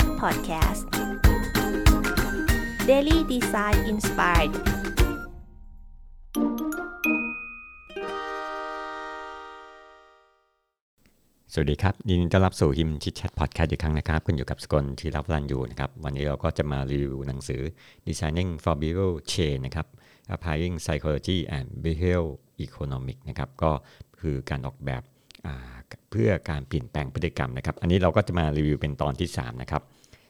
a c Podcast Daily Design Inspired สวัสดีครับ ยินดีต้อนรับสู่ฮิมชิดแชทพอดแคสต์อีกครั้งนะครับ คุณอยู่กับสกลที่รับรันอยู่นะครับ วันนี้เราก็จะมารีวิวหนังสือ Designing for Behavioral Change นะครับ Applying Psychology and Behavioral Economics นะครับ ก็คือการออกแบบ เพื่อการเปลี่ยนแปลงพฤติกรรมนะครับ อันนี้เราก็จะมารีวิวเป็นตอนที่ 3 นะครับ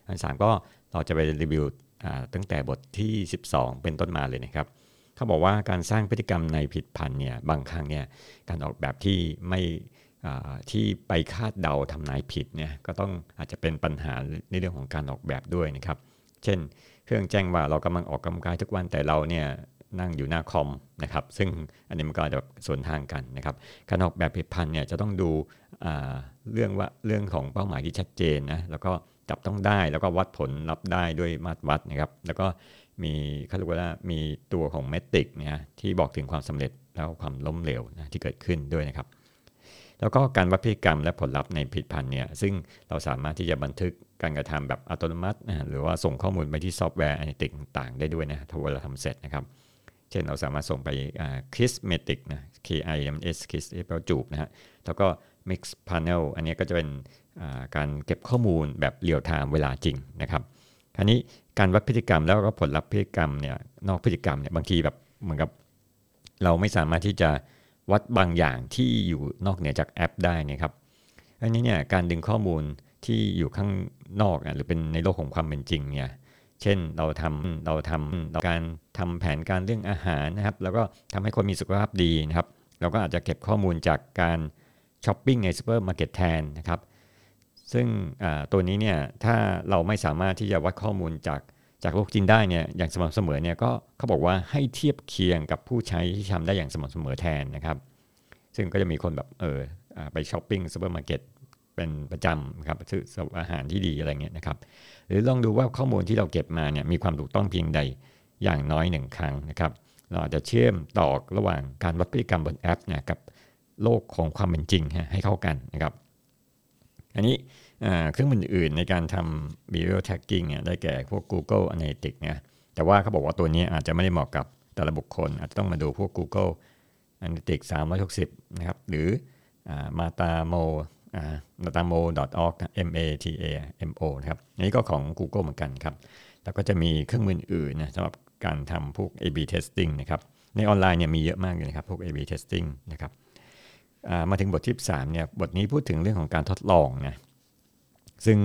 อันสามก็เราจะไปรีวิวตั้งแต่บทที่ 12 เป็นต้นมาเลยนะครับเขาบอกว่าการสร้างพฤติกรรมในผิดพันเนี่ยบางครั้งเนี่ยการออกแบบที่ไม่ที่ไปคาดเดาทำนายผิดเนี่ยก็ต้องอาจจะเป็นปัญหาในเรื่องของการออกแบบด้วยนะครับ เช่น เครื่องแจ้งว่าเรากำลังออกกำลังกายทุกวันแต่เราเนี่ย นั่งอยู่หน้าคอมนะครับซึ่งอันนี้มันก็จะสวนทางกันนะครับการออกแบบผลิตภัณฑ์เนี่ยจะต้องดูเรื่องว่าเรื่องของเป้าหมายที่ชัดเจนนะแล้วก็จับต้องได้แล้วก็วัดผลลัพธ์ได้ด้วยมาตรวัดนะครับ แล้วก็มีเขาเรียกว่ามีตัวของ metric เนี่ยที่บอกถึงความสำเร็จแล้วความล้มเหลวนะที่เกิดขึ้นด้วยนะครับ แล้วก็การวัดพฤติกรรมและผลลัพธ์ในผลิตภัณฑ์เนี่ยซึ่งเราสามารถที่จะบันทึกการกระทำแบบอัตโนมัตินะหรือว่าส่งข้อมูลไปที่ซอฟต์แวร์ analytic ต่างๆได้ด้วยนะถ้าเราทำเสร็จนะครับ เช่นเราสามารถส่งไปค i s m e t i c นะ K I S S KISS แปลจูบนะฮะ แล้วก็ Mixpanel อันนี้ก็จะเป็นการเก็บข้อมูลแบบ real time เวลาจริงนะครับคราวนี้การวัดพฤติกรรมแล้วก็ผลลัพธ์พฤติกรรมเนี่ยนอกพฤติกรรมเนี่ยบางทีแบบเหมือนกับเราไม่สามารถที่จะวัดบางอย่างที่อยู่นอกเหนือจากแอปได้นะครับอันนี้เนี่ยการดึงข้อมูลที่อยู่ข้างนอกหรือเป็นในโลกของความเป็นจริงเนี่ย เช่นเราทำเราทำการทำแผนการเรื่องอาหารนะครับ แล้วก็ทำให้คนมีสุขภาพดีนะครับ เราก็อาจจะเก็บข้อมูลจากการช้อปปิ้งในซูเปอร์มาร์เก็ตแทนนะครับ ซึ่งตัวนี้เนี่ยถ้าเราไม่สามารถที่จะวัดข้อมูลจากจากโลกจริงได้เนี่ยอย่างสม่ำเสมอเนี่ยก็เขาบอกว่าให้เทียบเคียงกับผู้ใช้ที่ทำได้อย่างสม่ำเสมอแทนนะครับ ซึ่งก็จะมีคนแบบเออไปช้อปปิ้งซูเปอร์มาร์เก็ต เป็นประจำครับซื้ออาหารที่ดีอะไรเงี้ยนะครับ หรือลองดูว่าข้อมูลที่เราเก็บมาเนี่ยมีความถูกต้องเพียงใดอย่างน้อยหนึ่งครั้งนะครับ เราอาจจะเชื่อมต่อระหว่างการวัดพฤติกรรมบนแอปเนี่ยกับโลกของความเป็นจริงให้เข้ากันนะครับ อันนี้เครื่องมืออื่นในการทำ behavioral tagging เนี่ยได้แก่พวก Google Analytics เนี่ยแต่ว่าเขาบอกว่าตัวนี้อาจจะไม่ได้เหมาะกับแต่ละบุคคล อาจจะต้องมาดูพวก Google Analytics 360 นะครับ หรือ matamo matamo.org m a t a m o นะครับนี้ก็ของ Google เหมือนกันครับ แล้วก็จะมีเครื่องมืออื่นนะสำหรับการทำพวก A/B testing นะครับ ในออนไลน์เนี่ยมีเยอะมากเลยนะครับพวก A/B testing นะครับมาถึงบทที่3เนี่ยบทนี้พูดถึงเรื่องของการทดลองนะซึ่ง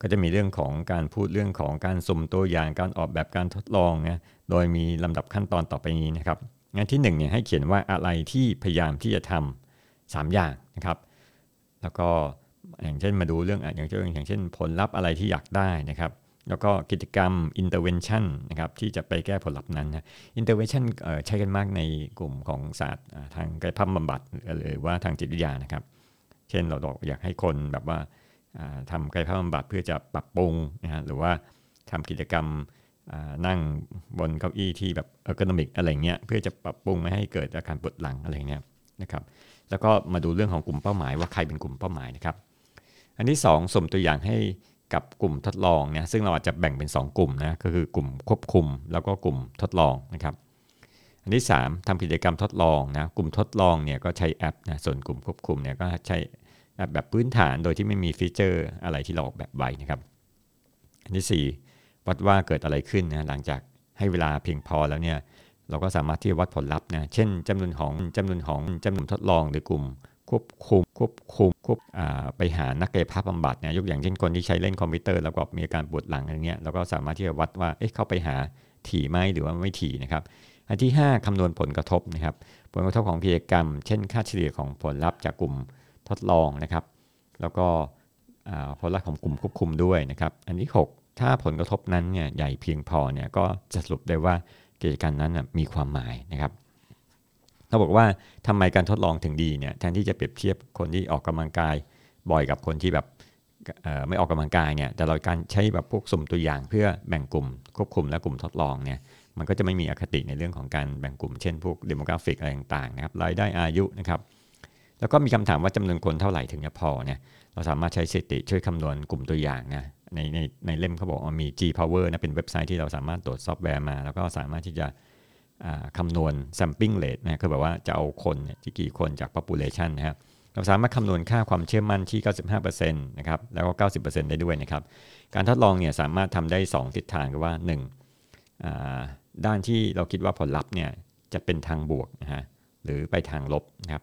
ก็จะมีเรื่องของการพูดเรื่องของการสุ่มตัวอย่างการออกแบบการทดลองนะโดยมีลำดับขั้นตอนต่อไปนี้นะครับงานที่1เนี่ยให้เขียนว่าอะไรที่พยายามที่จะทำ3อย่างนะครับ แล้วก็อย่างเช่นมาดูเรื่องอย่างเช่นอย่างเช่นผลลัพธ์อะไรที่อยากได้นะครับ แล้วก็กิจกรรม intervention นะครับที่จะไปแก้ผลลัพธ์นั้นนะ intervention ใช้กันมากในกลุ่มของศาสตร์ทางกายภาพบำบัดหรือว่าทางจิตวิทยานะครับ เช่นเราอยากให้คนแบบว่าทำกายภาพบำบัดเพื่อจะปรับปรุงนะฮะหรือว่าทำกิจกรรมนั่งบนเก้าอี้ที่แบบเออร์โกนมิกอะไรเงี้ยเพื่อจะปรับปรุงไม่ให้เกิดอาการปวดหลังอะไรเงี้ยนะครับ แล้วก็มาดูเรื่องของกลุ่มเป้าหมายว่าใครเป็นกลุ่มเป้าหมายนะครับ อันที่ 2สมตัวอย่างให้กับกลุ่มทดลองเนี่ยซึ่งเราอาจจะแบ่งเป็น 2 กลุ่มนะก็คือกลุ่มควบคุม แล้วก็กลุ่มทดลองนะครับ อันที่ 3ทำกิจกรรมทดลองนะกลุ่มทดลองเนี่ยก็ใช้แอปนะส่วนกลุ่มควบคุมเนี่ยก็ใช้แอปแบบพื้นฐานโดยที่ไม่มี feature อะไรที่เราออกแบบไว้นะครับ อันที่ 4 วัดว่าเกิดอะไรขึ้นนะหลังจากให้เวลาเพียงพอแล้วเนี่ย เราก็สามารถที่จะวัดผลลัพธ์นะ เช่นจำนวนของจำนวนของจำนวนทดลองหรือกลุ่ม ควบคุมควบคุมควบไปหานักกายภาพบำบัดนี่ยกอย่างเช่นคนที่ใช้เล่นคอมพิวเตอร์แล้วก็มีอาการปวดหลังอะไรเงี้ยเราก็สามารถที่จะวัดว่าเอ๊ะเข้าไปหาถี่ไหมหรือว่าไม่ถี่นะครับ อันที่ 5คำนวณผลกระทบนะครับ ผลกระทบของกิจกรรม เช่น ค่าเฉลี่ยของผลลัพธ์จากกลุ่มทดลองนะครับ แล้วก็ผลลัพธ์ของกลุ่มควบคุมด้วยนะครับ อันที่ 6 ถ้าผลกระทบนั้นเนี่ยใหญ่เพียงพอเนี่ยก็จะสรุปได้ว่า กิจการนั้นมีความหมายนะครับเราบอกว่าทำไมการทดลองถึงดีเนี่ยแทนที่จะเปรียบเทียบคนที่ออกกำลังกายบ่อยกับคนที่แบบไม่ออกกำลังกายเนี่ยแต่เราการใช้แบบพวกสุ่มตัวอย่างเพื่อแบ่งกลุ่ม ควบคุมและกลุ่มทดลองเนี่ยมันก็จะไม่มีอคติในเรื่องของการแบ่งกลุ่ม เช่นพวก demographic อะไรต่างๆนะครับรายได้อายุนะครับแล้วก็มีคำถามว่าจำนวนคนเท่าไหร่ถึงจะพอเนี่ยเราสามารถใช้สถิติช่วยคำนวณกลุ่มตัวอย่างนะ ในในในเล่มเขาบอกว่ามี G Power นะเป็นเว็บไซต์ที่เราสามารถตรวจซอฟต์แวร์มา แล้วก็สามารถที่จะคำนวณ sampling rate นะคือแบบว่าจะเอาคนที่กี่คนจาก population นะครับเราสามารถคำนวณค่าความเชื่อมั่นที่ 95%นะครับแล้วก็ 90%ได้ด้วยนะครับการทดลองเนี่ยสามารถทำได้ 2 ทิศทางคือว่า1ด้านที่เราคิดว่าผลลัพธ์เนี่ยจะเป็นทางบวกนะฮะหรือไปทางลบนะครับ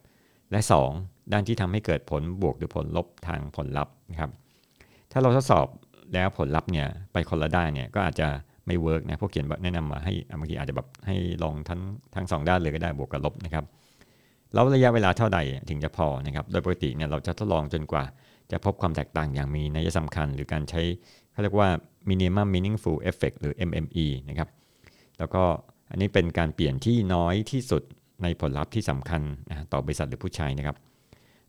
และ 2 ด้านที่ทำให้เกิดผลบวกหรือผลลบทางผลลัพธ์นะครับถ้าเราทดสอบ แล้วผลลัพธ์เนี่ยไปคนละด้านเนี่ยก็อาจจะไม่เวิร์กนะผู้เขียนแนะนำมาให้บางทีอาจจะแบบให้ลองทั้งทั้งสองด้านเลยก็ได้บวกกับลบนะครับแล้วระยะเวลาเท่าใดถึงจะพอนะครับ โดยปกติเนี่ยเราจะทดลองจนกว่าจะพบความแตกต่างอย่างมีนัยสำคัญ หรือการใช้เขาเรียกว่า minimum meaningful effect หรือ MME นะครับ แล้วก็อันนี้เป็นการเปลี่ยนที่น้อยที่สุดในผลลัพธ์ที่สำคัญต่อบริษัทหรือผู้ใช้นะครับ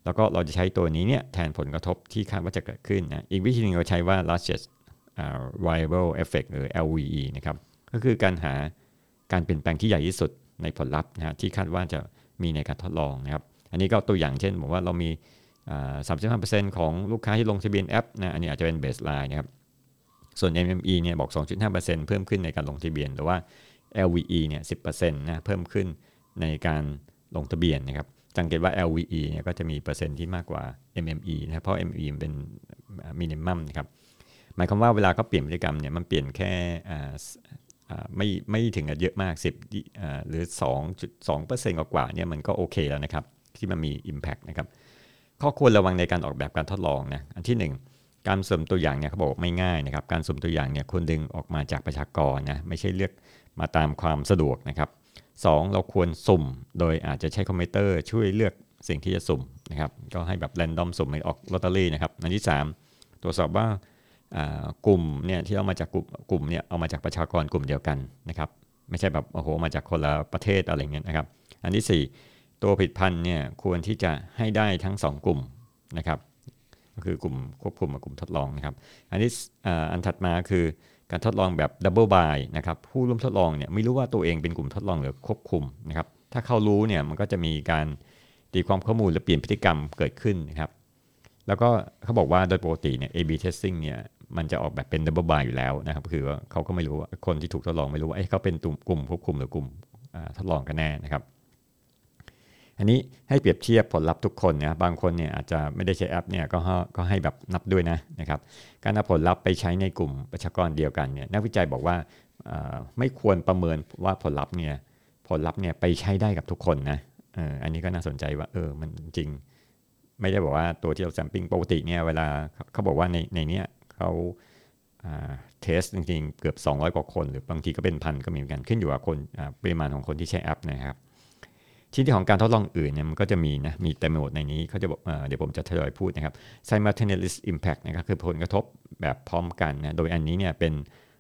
แล้วก็เราจะใช้ตัวนี้เนี่ยแทนผลกระทบที่คาดว่าจะเกิดขึ้นนะอีกวิธีหนึ่งเราใช้ว่า largest viable effect หรือ LVE นะครับก็คือการหาการเปลี่ยนแปลงที่ใหญ่ที่สุดในผลลัพธ์นะที่คาดว่าจะมีในการทดลองนะครับอันนี้ก็ตัวอย่างเช่นบอกว่าเรามีสามสิบห้าเปอร์เซ็นต์ของลูกค้าที่ลงทะเบียนแอปนะอันนี้อาจจะเป็น baseline นะครับส่วน MME เนี่ยบอก 2.5%เพิ่มขึ้นในการลงทะเบียน หรือว่า LVE เนี่ย 10%นะ เพิ่มขึ้นในการลงทะเบียนนะครับ สังเกตว่า LVE เนี่ยก็จะมีเปอร์เซ็นต์ที่มากกว่า MME นะเพราะ MME เป็น minimum นะครับ หมายความว่าเวลาเขาเปลี่ยนพฤติกรรมเนี่ยมันเปลี่ยนแค่ไม่ไม่ถึงกับเยอะมาก 10หรือ 2.2%กว่าเนี่ยมันก็โอเคแล้วนะครับ ที่มันมี Impact นะครับ ข้อควรระวังในการออกแบบการทดลองนะอันที่ 1 การสุ่มตัวอย่างเนี่ยเขาบอกไม่ง่ายนะครับ การสุ่มตัวอย่างเนี่ยควรดึงออกมาจากประชากรนะไม่ใช่เลือกมาตามความสะดวกนะครับ 2. เราควรสุ่ม โดยอาจจะใช้คอมพิวเตอร์ช่วยเลือกสิ่งที่จะสุ่มนะครับ ก็ให้แบบแรนดอมสุ่มไม่ออกลอตเตอรี่นะครับ อันที่ 3 ตรวจสอบว่ากลุ่มเนี่ยที่เอามาจากกลุ่มกลุ่มเนี่ยเอามาจากประชากรกลุ่มเดียวกันนะครับ ไม่ใช่แบบโอ้โหมาจากคนละประเทศอะไรเงี้ยนะครับ อันที่ 4 ตัวผลิตภัณฑ์เนี่ยควรที่จะให้ได้ทั้ง 2 กลุ่มนะครับ ก็คือกลุ่มควบคุมกับกลุ่มทดลองนะครับ อันที่อันถัดมาคือ การทดลองแบบดับเบิลบายนะครับผู้ร่วมทดลองเนี่ยไม่รู้ว่าตัวเองเป็นกลุ่มทดลองหรือควบคุมนะครับถ้าเขารู้เนี่ยมันก็จะมีการตีความข้อมูลหรือเปลี่ยนพฤติกรรมเกิดขึ้นนะครับแล้วก็เขาบอกว่าโดยปกติเนี่ย A/B testing เนี่ยมันจะออกแบบเป็น double blind อยู่แล้วนะครับคือว่าเขาก็ไม่รู้ว่าคนที่ถูกทดลองไม่รู้ว่าเขาเป็นกลุ่มควบคุมหรือกลุ่มทดลองกันแน่นะครับ อันนี้ให้เปรียบเทียบผลลัพธ์ทุกคนนะบางคนเนี่ยอาจจะไม่ได้ใช้แอปเนี่ยก็ก็ให้แบบนับด้วยนะนะครับการเอาผลลัพธ์ไปใช้ในกลุ่มประชากรเดียวกันเนี่ยนักวิจัยบอกว่าไม่ควรประเมินว่าผลลัพธ์เนี่ยผลลัพธ์เนี่ยไปใช้ได้กับทุกคนนะอันนี้ก็น่าสนใจว่าเออมันจริง ไม่ได้บอกว่าตัวที่เราแซมปิ้งปกติเนี่ยเวลาเขาบอกว่าในในนี้เขาเทสจริงๆเกือบ 200 กว่าคน หรือบางทีก็เป็นพันก็มีเหมือนกันขึ้นอยู่กับคนปริมาณของคนที่ใช้แอปนะครับ ชิ้นที่ของการทดลองอื่นเนี่ยมันก็จะมีนะมีเต็มหมดในนี้เขาจะบอกเดี๋ยวผมจะทยอยพูดนะครับ simultaneous impact นะครับคือผลกระทบแบบพร้อมกันนะโดยอันนี้เนี่ยเป็น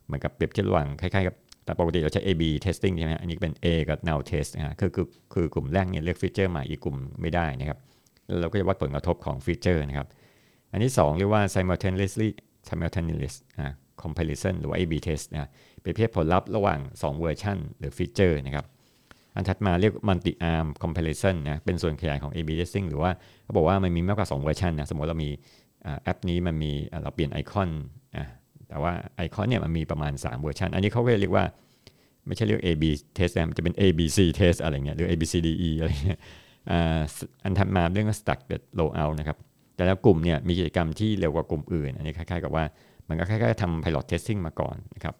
เหมือนกับเปรียบเทียบระหว่างคล้ายๆกับแต่ปกติเราใช้ A/B testing ใช่ไหมอันนี้เป็น A กับ null test นะคือคือคือกลุ่มแรกเนี่ยเลือกฟีเจอร์ใหม่อีกกลุ่มไม่ได้นะครับแล้วเราก็จะวัดผลกระทบของฟีเจอร์นะครับ อันที่ 2 เรียกว่า simultaneously simultaneous comparison หรือว่า A/B test นะเปรียบเทียบผลลัพธ์ระหว่าง 2 เวอร์ชันหรือฟีเจอร์นะครับ อันถัดมาเรียก multi arm comparison นะ เป็นส่วนขยายของ A/B testing หรือว่าเขาบอกว่ามันมีมากกว่า 2 เวอร์ชันนะ สมมติเรามีแอปนี้มันมีเราเปลี่ยนไอคอนแต่ว่าไอคอนเนี่ยมันมีประมาณ 3 เวอร์ชัน อันนี้เขาก็เรียกว่า ไม่ใช่เรียก A/B test นะ มันจะเป็น ABC test อะไรเงี้ย หรือ ABCDE อะไรเงี้ยอันถัดมาเรื่อง staggered rollout นะครับ แต่แล้วกลุ่มเนี่ยมีกิจกรรมที่เร็วกว่ากลุ่มอื่น อันนี้คล้ายๆกับว่ามันก็คล้ายๆทำ pilot testing มาก่อนนะครับ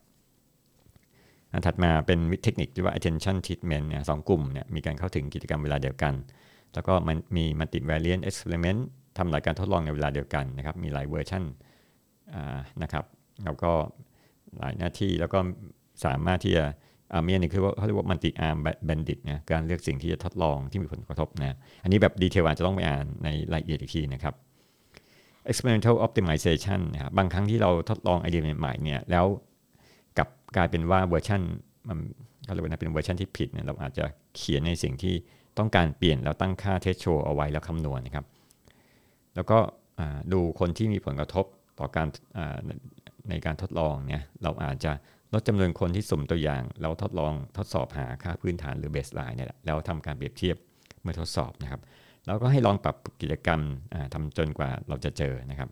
ถัดมาเป็นเทคนิคที่ว่า attention treatment เนี่ยสองกลุ่มเนี่ยมีการเข้าถึงกิจกรรมเวลาเดียวกัน แล้วก็มันมี multi variant experiment ทำหลายการทดลองในเวลาเดียวกันนะครับ มีหลายเวอร์ชันนะครับแล้วก็หลายหน้าที่แล้วก็สามารถที่จะมีอันนึงคือว่าเขาเรียกว่า multi arm bandit นะการเลือกสิ่งที่จะทดลองที่มีผลกระทบนะอันนี้แบบดีเทลอาจจะต้องไปอ่านในรายละเอียดอีกทีนะครับ experimental optimization นะครับบางครั้งที่เราทดลองไอเดียใหม่ๆเนี่ยแล้ว กับกลายเป็นว่าเวอร์ชันมันเขาเรียกว่าเป็นเวอร์ชันที่ผิดเนี่ยเราอาจจะเขียนในสิ่งที่ต้องการเปลี่ยนแล้วตั้งค่า threshold เอาไว้แล้วคำนวณนะครับ แล้วก็ดูคนที่มีผลกระทบต่อการในการทดลองเนี่ยเราอาจจะลดจำนวนคนที่สุ่มตัวอย่างแล้วทดลองทดสอบหาค่าพื้นฐานหรือ baseline เนี่ยแล้วทำการเปรียบเทียบเมื่อทดสอบนะครับ แล้วก็ให้ลองปรับกิจกรรมทำจนกว่าเราจะเจอนะครับ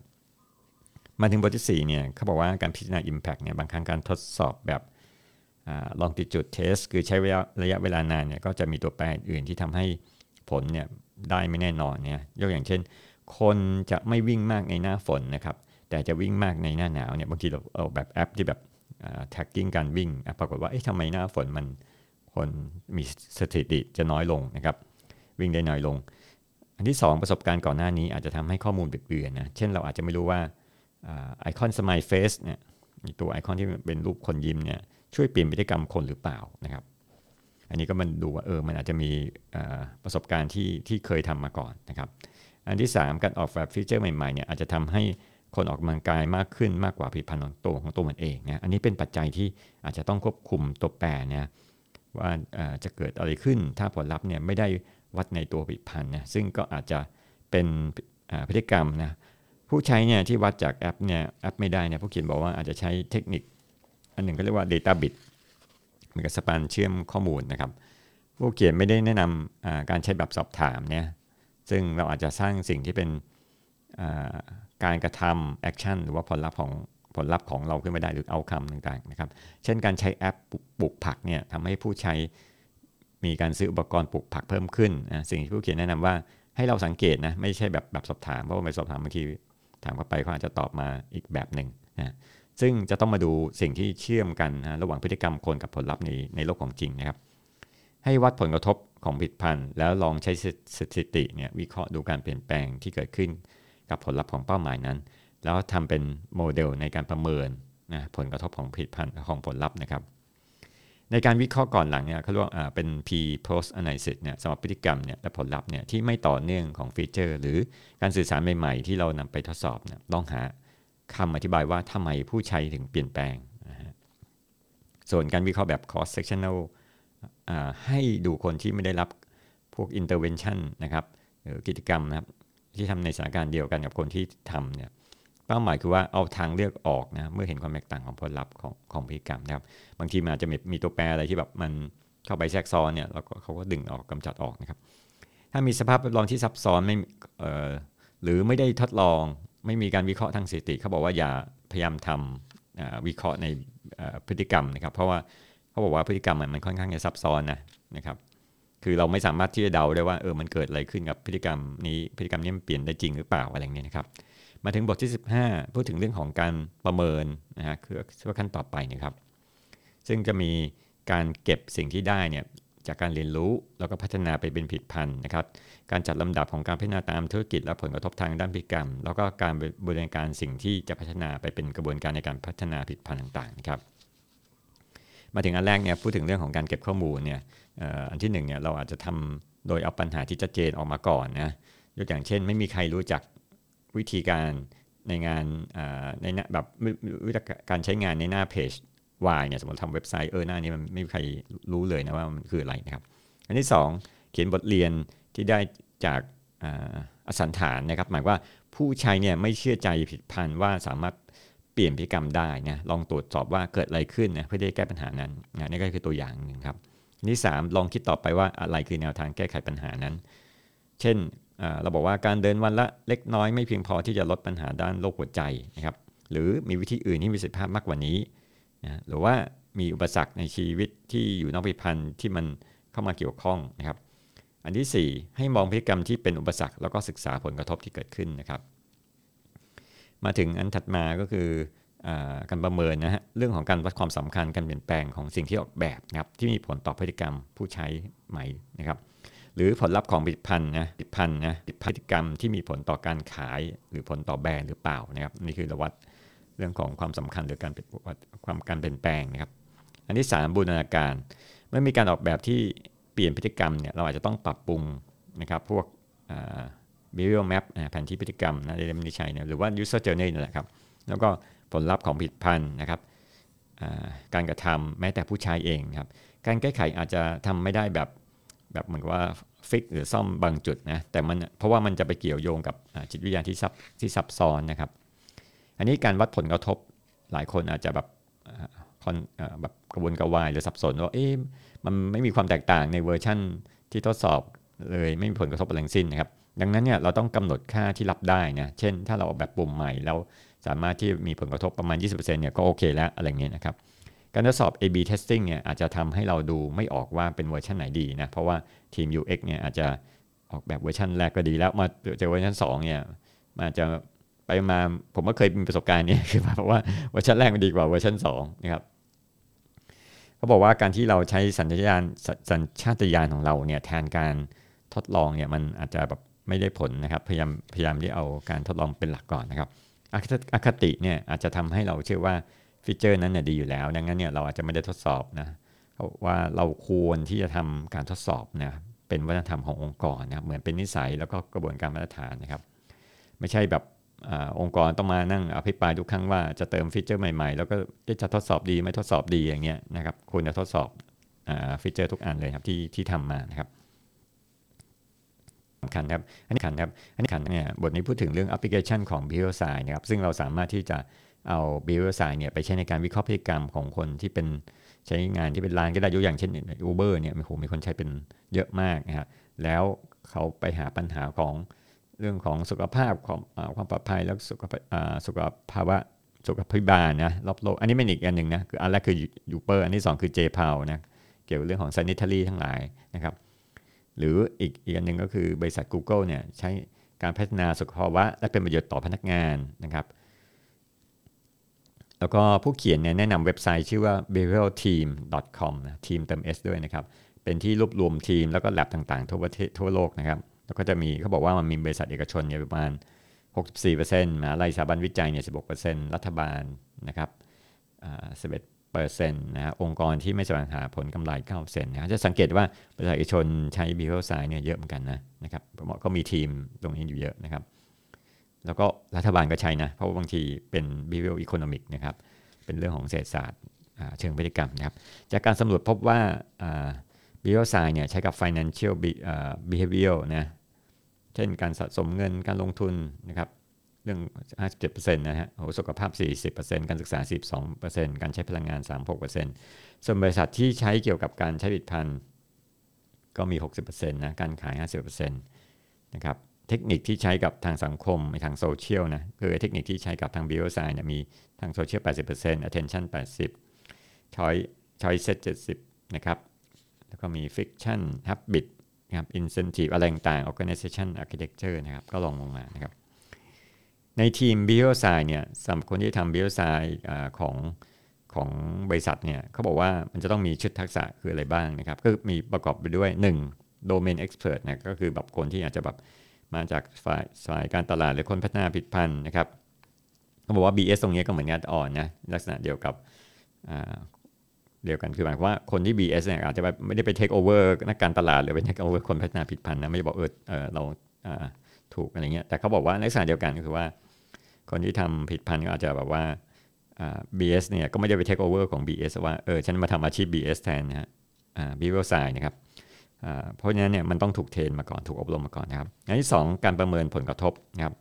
มาถึงบทที่ 4 เนี่ยเขาบอกว่าการพิจารณา Impact เนี่ยบางครั้งการทดสอบแบบลองติดจุดเทสคือใช้ระยะเวลานานเนี่ยก็จะมีตัวแปรอื่นที่ทำให้ผลเนี่ยได้ไม่แน่นอนเนี่ยยกอย่างเช่น คนจะไม่วิ่งมากในหน้าฝนนะครับ แต่จะวิ่งมากในหน้าหนาวเนี่ยบางทีเราเอาแบบแอปที่แบบ tracking การวิ่งปรากฏว่าเอ๊ะทำไมหน้าฝนมันคนมีสถิติจะน้อยลงนะครับ วิ่งได้น้อยลง อันที่ 2 ประสบการณ์ก่อนหน้านี้อาจจะทำให้ข้อมูลเปลี่ยนนะเช่นเราอาจจะไม่รู้ว่า ไอคอนสมายเฟสเนี่ยตัวไอคอนที่เป็นรูปคนยิ้มเนี่ยช่วยเปลี่ยนพฤติกรรมคนหรือเปล่านะครับ อันนี้ก็มันดูว่าเออมันอาจจะมีประสบการณ์ที่ที่เคยทำมาก่อนนะครับ อันที่ 3 การออกแบบฟีเจอร์ใหม่ๆเนี่ยอาจจะทำให้คนออกกำลังกายมากขึ้นมากกว่าผลิตภัณฑ์ของตัวของตัวมันเองนะอันนี้เป็นปัจจัยที่อาจจะต้องควบคุมตัวแปรเนี่ยว่าจะเกิดอะไรขึ้นถ้าผลลัพธ์เนี่ยไม่ได้วัดในตัวผลิตภัณฑ์นะซึ่งก็อาจจะเป็นพฤติกรรมนะ ผู้ใช้เนี่ยที่วัดจากแอปเนี่ยแอปไม่ได้เนี่ยผู้เขียนบอกว่าอาจจะใช้เทคนิค อันหนึ่งก็เรียกว่า data bridge เหมือนกับสะพานเชื่อมข้อมูลนะครับ ผู้เขียนไม่ได้แนะนำการใช้แบบสอบถามเนี่ยซึ่งเราอาจจะสร้างสิ่งที่เป็นการกระทำ action หรือว่าผลลัพธ์ของผลลัพธ์ของเราขึ้นมาได้หรือเอาคำต่างๆนะครับ เช่นการใช้แอปปลูกผักเนี่ยทำให้ผู้ใช้มีการซื้ออุปกรณ์ปลูกผักเพิ่มขึ้นนะสิ่งที่ผู้เขียนแนะนำว่าให้เราสังเกตนะไม่ใช่แบบแบบสอบถามเพราะว่าไปสอบถามบางที ถามเข้าไปเขาอาจจะตอบมาอีกแบบหนึ่งนะซึ่งจะต้องมาดูสิ่งที่เชื่อมกันนะระหว่างพฤติกรรมคนกับผลลัพธ์ในในโลกของจริงนะครับ ให้วัดผลกระทบของผลิตภัณฑ์ แล้วลองใช้สถิติเนี่ยวิเคราะห์ดูการเปลี่ยนแปลงที่เกิดขึ้นกับผลลัพธ์ของเป้าหมายนั้น แล้วทำเป็นโมเดลในการประเมินนะผลกระทบของผลิตภัณฑ์ของผลลัพธ์นะครับ ในการวิเคราะห์ก่อนหลังเนี่ยเขาเรียกว่าเป็น P post analysis เนี่ยสำหรับพฤติกรรมเนี่ยและผลลัพธ์เนี่ยที่ไม่ต่อเนื่องของฟีเจอร์ หรือการสื่อสารใหม่ๆ ที่เรานำไปทดสอบเนี่ยต้องหาคำอธิบายว่าทำไมผู้ใช้ถึงเปลี่ยนแปลงนะฮะส่วนการวิเคราะห์แบบ cross sectional ให้ดูคนที่ไม่ได้รับพวก intervention นะครับหรือกิจกรรมนะครับที่ทำในสถานการณ์เดียวกันกับคนที่ทำเนี่ย ป้าหมายคือว่าเอาทางเลือกออกนะเมื่อเห็นความแตกต่างของผลลัพธ์ของของพฤติกรรมนะครับบางทีมันอาจจะมีตัวแปรอะไรที่แบบมันเข้าไปแทรกซ้อนเนี่ยแล้วก็เขาก็ดึงออกกำจัดออกนะครับ ถ้ามีสภาพแวดล้อมที่ซับซ้อนไม่หรือไม่ได้ทดลองไม่มีการวิเคราะห์ทางสถิติ เขาบอกว่าอย่าพยายามทำวิเคราะห์ในพฤติกรรมนะครับ เพราะว่าเขาบอกว่าพฤติกรรมมันค่อนข้างจะซับซ้อนนะนะครับ คือเราไม่สามารถที่จะเดาได้ว่าเออมันเกิดอะไรขึ้นกับพฤติกรรมนี้พฤติกรรมนี้มันเปลี่ยนได้จริงหรือเปล่าอะไรเงี้ยนะครับ มาถึงบทที่ 15 พูดถึงเรื่องของการประเมินนะฮะคือขั้นต่อไปนะครับ ซึ่งจะมีการเก็บสิ่งที่ได้เนี่ยจากการเรียนรู้แล้วก็พัฒนาไปเป็นผิดพันธ์นะครับ การจัดลำดับของการพัฒนาตามธุรกิจและผลกระทบทางด้านพฤติกรรม แล้วก็การบริการสิ่งที่จะพัฒนาไปเป็นกระบวนการในการพัฒนาผิดพันธ์ต่างๆนะครับ มาถึงอันแรกเนี่ยพูดถึงเรื่องของการเก็บข้อมูลเนี่ยอันที่หนึ่งเนี่ยเราอาจจะทำโดยเอาปัญหาที่ชัดเจนออกมาก่อนนะยกอย่างเช่น ไม่มีใครรู้จัก วิธีการในงานในแบบวิธีการใช้งานในหน้าเพจ Y เนี่ยสมมติทำเว็บไซต์เออหน้านี้มันไม่มีใครรู้เลยนะว่ามันคืออะไรนะครับ อันที่ 2 เขียนบทเรียนที่ได้จากอสันฐานนะครับ หมายว่าผู้ใช้เนี่ยไม่เชื่อใจผิดพันว่าสามารถเปลี่ยนพฤติกรรมได้นะลองตรวจสอบว่าเกิดอะไรขึ้นนะเพื่อได้แก้ปัญหานั้นนะนี่ก็คือตัวอย่างหนึ่งครับที่ 3 ลองคิดต่อไปว่าอะไรคือแนวทางแก้ไขปัญหานั้น เช่น เราบอกว่าการเดินวันละเล็กน้อยไม่เพียงพอที่จะลดปัญหาด้านโรคหัวใจนะครับ หรือมีวิธีอื่นที่มีประสิทธิภาพมากกว่านี้นะหรือว่ามีอุปสรรคในชีวิตที่อยู่นอกพิพันธ์ที่มันเข้ามาเกี่ยวข้องนะครับ อันที่ 4 ให้มองพฤติกรรมที่เป็นอุปสรรค แล้วก็ศึกษาผลกระทบที่เกิดขึ้นนะครับ มาถึงอันถัดมาก็คือการประเมินนะฮะเรื่องของการวัดความสำคัญการเปลี่ยนแปลงของสิ่งที่ออกแบบนะครับที่มีผลต่อพฤติกรรมผู้ใช้ใหม่นะครับ หรือผลลัพธ์ของผลิตภัณฑ์นะผลิตภัณฑ์นะผิดพฤติกรรมที่มีผลต่อการขายหรือผลต่อแบรนด์หรือเปล่านะครับนี่คือระวัดเรื่องของความสำคัญหรือการวัดความการเปลี่ยนแปลงนะครับ อันที่ 3 บูรณาการเมื่อมีการออกแบบที่เปลี่ยนพฤติกรรมเนี่ยเราอาจจะต้องปรับปรุงนะครับพวก behavioral map แผนที่พฤติกรรมนะเรียนนิชัยเนี่ยหรือว่า user journey นั่นแหละครับ แล้วก็ผลลัพธ์ของผิดพันธ์นะครับการกระทำแม้แต่ผู้ใช้เองครับ การแก้ไขอาจจะทำไม่ได้แบบ แบบเหมือนว่าฟิกหรือซ่อมบางจุดนะแต่มันเพราะว่ามันจะไปเกี่ยวโยงกับจิตวิทยาที่ซับที่ซับซ้อนนะครับ อันนี้การวัดผลกระทบหลายคนอาจจะแบบคนแบบกระวนกระวายหรือสับสนว่าเอ๊ะมันไม่มีความแตกต่างในเวอร์ชั่นที่ทดสอบเลยไม่มีผลกระทบอะไรทั้งสิ้นนะครับ ดังนั้นเนี่ยเราต้องกำหนดค่าที่รับได้นะเช่น ถ้าเราออกแบบปุ่มใหม่แล้วสามารถที่มีผลกระทบประมาณ 20%เนี่ยก็โอเคแล้วอะไรเงี้ยนะครับ การทดสอบ A/B testing เนี่ยอาจจะทำให้เราดูไม่ออกว่าเป็นเวอร์ชันไหนดีนะ เพราะว่าทีม UX เนี่ยอาจจะออกแบบเวอร์ชันแรกก็ดีแล้วมาเจอเวอร์ชัน2เนี่ยมันจะไปมาผมก็เคยมีประสบการณ์เนี่ยคือเพราะว่าเวอร์ชันแรกมันดีกว่าเวอร์ชัน2นะครับเขาบอกว่าการที่เราใช้สัญชาตญาณสัญชาตญาณของเราเนี่ยแทนการทดลองเนี่ยมันอาจจะแบบไม่ได้ผลนะครับพยายามพยายามที่เอาการทดลองเป็นหลักก่อนนะครับอคติเนี่ยอาจจะทำให้เราเชื่อว่า ฟีเจอร์นั้นเนี่ยดีอยู่แล้ว ดังนั้นเนี่ยเราอาจจะไม่ได้ทดสอบนะว่าเราควรที่จะทำการทดสอบนะเป็นวัฒนธรรมขององค์กรนะครับเหมือนเป็นนิสัยแล้วก็กระบวนการมาตรฐานนะครับ ไม่ใช่แบบอองค์กรต้องมานั่งอภิปรายทุกครั้งว่าจะเติมฟีเจอร์ใหม่ๆ แล้วก็จะทดสอบดีไม่ทดสอบดีอย่างเงี้ยนะครับควรจะทดสอบฟีเจอร์ทุกอันเลยครับที่ที่ทำมานะครับสำคัญครับอันนี้คันครับอันนี้คันเนี่ยบทนี้พูดถึงเรื่องแอปพลิเคชันของ b i o s c i นะครับซึ่งเราสามารถที่จะ เอา Behavior Science เนี่ยไปใช้ในการวิเคราะห์พฤติกรรมของคนที่เป็นใช้งานที่เป็นร้านก็ได้ยกอย่างเช่น Uber เนี่ยมีมีคนใช้เป็นเยอะมากนะครับแล้วเขาไปหาปัญหาของเรื่องของสุขภาพความความปลอดภัยแล้วสุขสุขภาวะสุขภิบาลนะรอบโลกอันนี้เป็นอีกอันหนึ่งนะคืออันแรกคือ Uber อันที่2คือ JPAL นะเกี่ยวกับเรื่องของ sanitary ทั้งหลายนะครับหรืออีกอีกอันหนึ่งก็คือบริษัท Google เนี่ยใช้การพัฒนาสุขภาวะและเป็นประโยชน์ต่อพนักงานนะครับ แล้วก็ผู้เขียนเนี่ยแนะนำเว็บไซต์ชื่อว่า behavioralteam.com นะทีมเติม S ด้วยนะครับ เป็นที่รวบรวมทีมแล้วก็แลบต่างๆ ทั่วประเทศทั่วโลกนะครับ แล้วก็จะมีเขาบอกว่ามันมีบริษัทเอกชนเนี่ยประมาณ 64%มหาลัยสถาบันวิจัยเนี่ย16%รัฐบาลนะครับ11เปอร์เซ็นต์นะองค์กรที่ไม่แสวงหาผลกำไร9เปอร์เซ็นต์นะจะสังเกตว่าบริษัทเอกชนใช้บีเ a ลไซน์เนี่ยเยอะเหมือนกันนะนะครับก็มีทีมตรงนี้อยู่เยอะนะครับ แล้วก็รัฐบาลก็ใช้นะ เพราะว่าบางทีเป็นบีเ a ลอีโคโนมิกนะครับ เป็นเรื่องของเศรษฐศาสตร์เชิงพฤติกรรมนะครับ จากการสำรวจพบว่าบีเ a ลไซน์เนี่ยใช้กับ financial behavior นะ เช่นการสะสมเงิน การลงทุนนะครับ เรื่อง 57%นะฮะโอ้สุขภาพ 40%การศึกษา 42%การใช้พลังงาน 36%ส่วนบริษัทที่ใช้เกี่ยวกับการใช้ผลิตภัณฑ์ก็มี 60%นะ การขาย 50%นะครับ เทคนิคที่ใช้กับทางสังคมในทางโซเชียลนะคือเทคนิคที่ใช้กับทางบิวไซน์เนี่ยมีทางโซเชียล 80% attention 80 choice choice set 70 นะครับ แล้วก็มี fiction habit นะครับ incentive อะไรต่าง organization architecture นะครับ ก็ลองลงมานะครับ ในทีม b i o s i เนี่ยสำหรับคนที่ทำ b i o s i ของของบริษัทเนี่ยเขาบอกว่ามันจะต้องมีชุดทักษะคืออะไรบ้างนะครับ ก็มีประกอบไปด้วย 1 Domain Expert นะก็คือแบบคนที่อาจจะแบบ มาจากฝ่ายฝ่ายการตลาดหรือคนพัฒนาผลิตภัณฑ์นะครับเขาบอกว่า BS ตรงนี้ก็เหมือนงานอื่นนะลักษณะเดียวกับเดียวกันคือหมายความว่าคนที่ BS เนี่ยอาจจะไม่ได้ไป take over นักการตลาดหรือไป take over คนพัฒนาผลิตภัณฑ์นะไม่ได้บอกเออเราถูกอะไรเงี้ยแต่เขาบอกว่าลักษณะเดียวกันก็คือว่า คนที่ทำผลิตภัณฑ์ก็อาจจะแบบว่า BS เนี่ยก็ไม่ได้ไป take over ของ BS ว่าเออฉันมาทำอาชีพ BS แทนนะฮะ behavioral science นะครับ เพราะฉะนั้นเนี่ยมันต้องถูก train มาก่อนถูกอบรมมาก่อนนะครับอันที่ 2 การประเมินผลกระทบนะครับ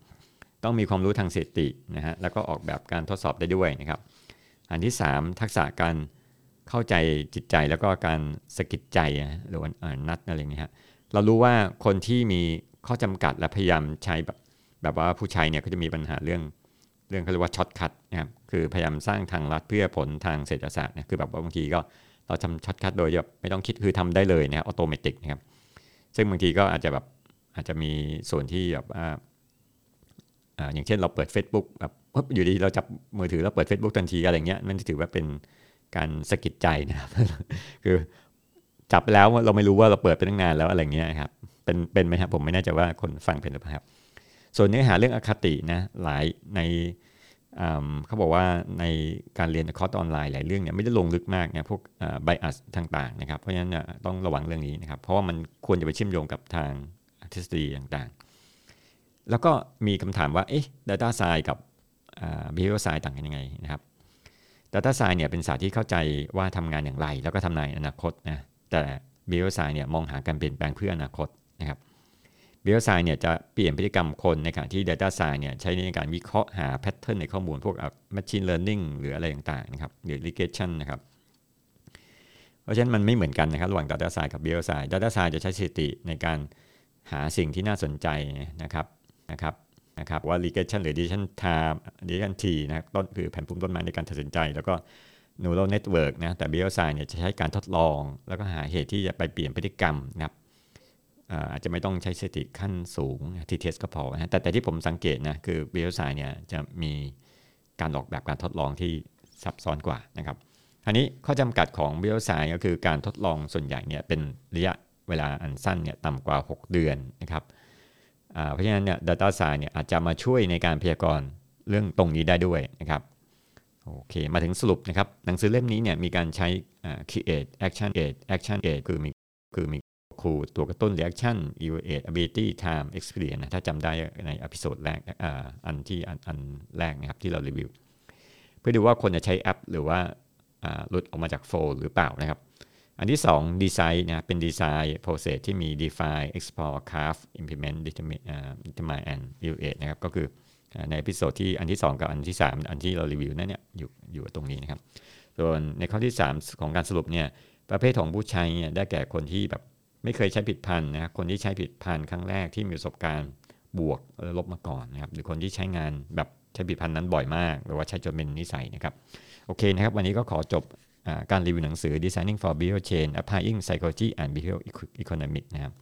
ต้องมีความรู้ทางสถิตินะฮะแล้วก็ออกแบบการทดสอบได้ด้วยนะครับ อันที่ 3 ทักษะการเข้าใจจิตใจแล้วก็การสะกิดใจหรือว่า nudge อะไรเงี้ยเรารู้ว่าคนที่มีข้อจำกัดและพยายามใช้แบบแบบว่าผู้ใช้เนี่ยก็จะมีปัญหาเรื่องเรื่องเขาเรียกว่า shortcut นะครับคือพยายามสร้างทางลัดเพื่อผลทางเศรษฐศาสตร์เนี่ยคือแบบบางทีก็ เราทำ shortcut โดยแบบไม่ต้องคิดคือทำได้เลยนะครับอัตโนมัตินะครับ ซึ่งบางทีก็อาจจะแบบอาจจะมีส่วนที่แบบอ่าอย่างเช่นเราเปิด Facebook แบบอยู่ดีเราจับมือถือแล้วเปิด Facebook ทันทีอะไรเงี้ยมันถือว่าเป็นการสะกิดใจนะครับ คือจับแล้วเราไม่รู้ว่าเราเปิดไปตั้งนานแล้วอะไรเงี้ยครับเป็นเป็นไหมครับผมไม่แน่ใจว่าคนฟังเป็นหรือเปล่าครับ ส่วนเนื้อหาเรื่องอคตินะหลายใน เขาบอกว่าในการเรียนคอร์สออนไลน์หลายเรื่องเนี่ยไม่ได้ลงลึกมากเนี่ยพวกไบอัสต่างๆนะครับเพราะฉะนั้นต้องระวังเรื่องนี้นะครับ เพราะว่ามันควรจะไปเชื่อมโยงกับทางทฤษฎีต่างๆ แล้วก็มีคำถามว่าเอ๊ะ Data Science กับ Behavior Science ต่างกันยังไงนะครับ Data Science เนี่ยเป็นศาสตร์ที่เข้าใจว่าทำงานอย่างไร แล้วก็ทำนายอนาคตนะแต่ Behavior Science เนี่ยมองหาการเปลี่ยนแปลงเพื่ออนาคตนะครับ เบลไซน์เนี่ยจะเปลี่ยนพฤติกรรมคนในขณะที่ Data Science เนี่ยใช้ในการวิเคราะห์หาแพทเทิร์นในข้อมูลพวก Machine Learning หรืออะไรต่างๆนะครับหรือ Regression นะครับ เพราะฉะนั้นมันไม่เหมือนกันนะครับระหว่าง Data Science กับ b i Science Data Science จะใช้สถิติในการหาสิ่งที่น่าสนใจนะครับนะครับนะครับว่า regression หรือ decision time decision tree นะครับต้นคือแผนภูมิต้นไม้ในการตัดสินใจ แล้วก็ neural network นะแต่ behavioral science เนี่ยจะใช้การทดลอง แล้วก็หาเหตุที่จะไปเปลี่ยนพฤติกรรมนะครับ อาจจะไม่ต้องใช้สติขั้นสูงที่เทสก็พอนะแต่แต่ที่ผมสังเกตนะคือ behavioral science เนี่ยจะมีการออกแบบการทดลองที่ซับซ้อนกว่านะครับอันนี้ข้อจำกัดของ behavioral science ก็คือการทดลองส่วนใหญ่เนี่ยเป็นระยะเวลาอันสั้นเนี่ยต่ำกว่า 6 เดือนนะครับเพราะฉะนั้นเนี่ย data science เนี่ยอาจจะมาช่วยในการพยากรณ์เรื่องตรงนี้ได้ด้วยนะครับโอเค มาถึงสรุปนะครับ หนังสือเล่มนี้เนี่ยมีการใช้ create action aid action aid คือมีคือมี คูตัวกระตุ้น reaction evaluate ability time experience นะถ้าจำได้ใน episode แรกอันที่อันแรกนะครับที่เรารีวิว เพื่อดูว่าคนจะใช้แอป หรือว่าหลุดออกมาจาก flow หรือเปล่านะครับ อันที่2ดีไซน์นะเป็น design process ที่มี define explore craft implement determine determine and evaluate นะครับก็คือใน episode ที่อันที่ 2 กับอันที่ 3 อันที่เรารีวิวนั่นเนี่ยอยู่อยู่ตรงนี้นะครับ ส่วนในข้อที่ 3 ของการสรุปเนี่ยประเภทของผู้ใช้เนี่ยได้แก่คนที่แบบ ไม่เคยใช้ผิดพันนะคนที่ใช้ผิดพันครั้งแรกที่มีประสบการณ์บวกลบมาก่อนนะครับหรือคนที่ใช้งานแบบใช้ผิดพันนั้นบ่อยมาก หรือว่าใช้จนเป็นนิสัยนะครับโอเคนะครับ วันนี้ก็ขอจบการรีวิวหนังสือ Designing for Behavioral Change Applying Psychology and Behavioral Economics นะครับ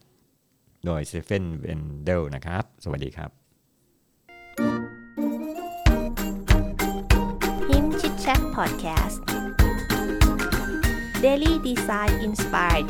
โดย Stephen Wendell นะครับ สวัสดีครับ Him Chit Chat Podcast Daily Design Inspired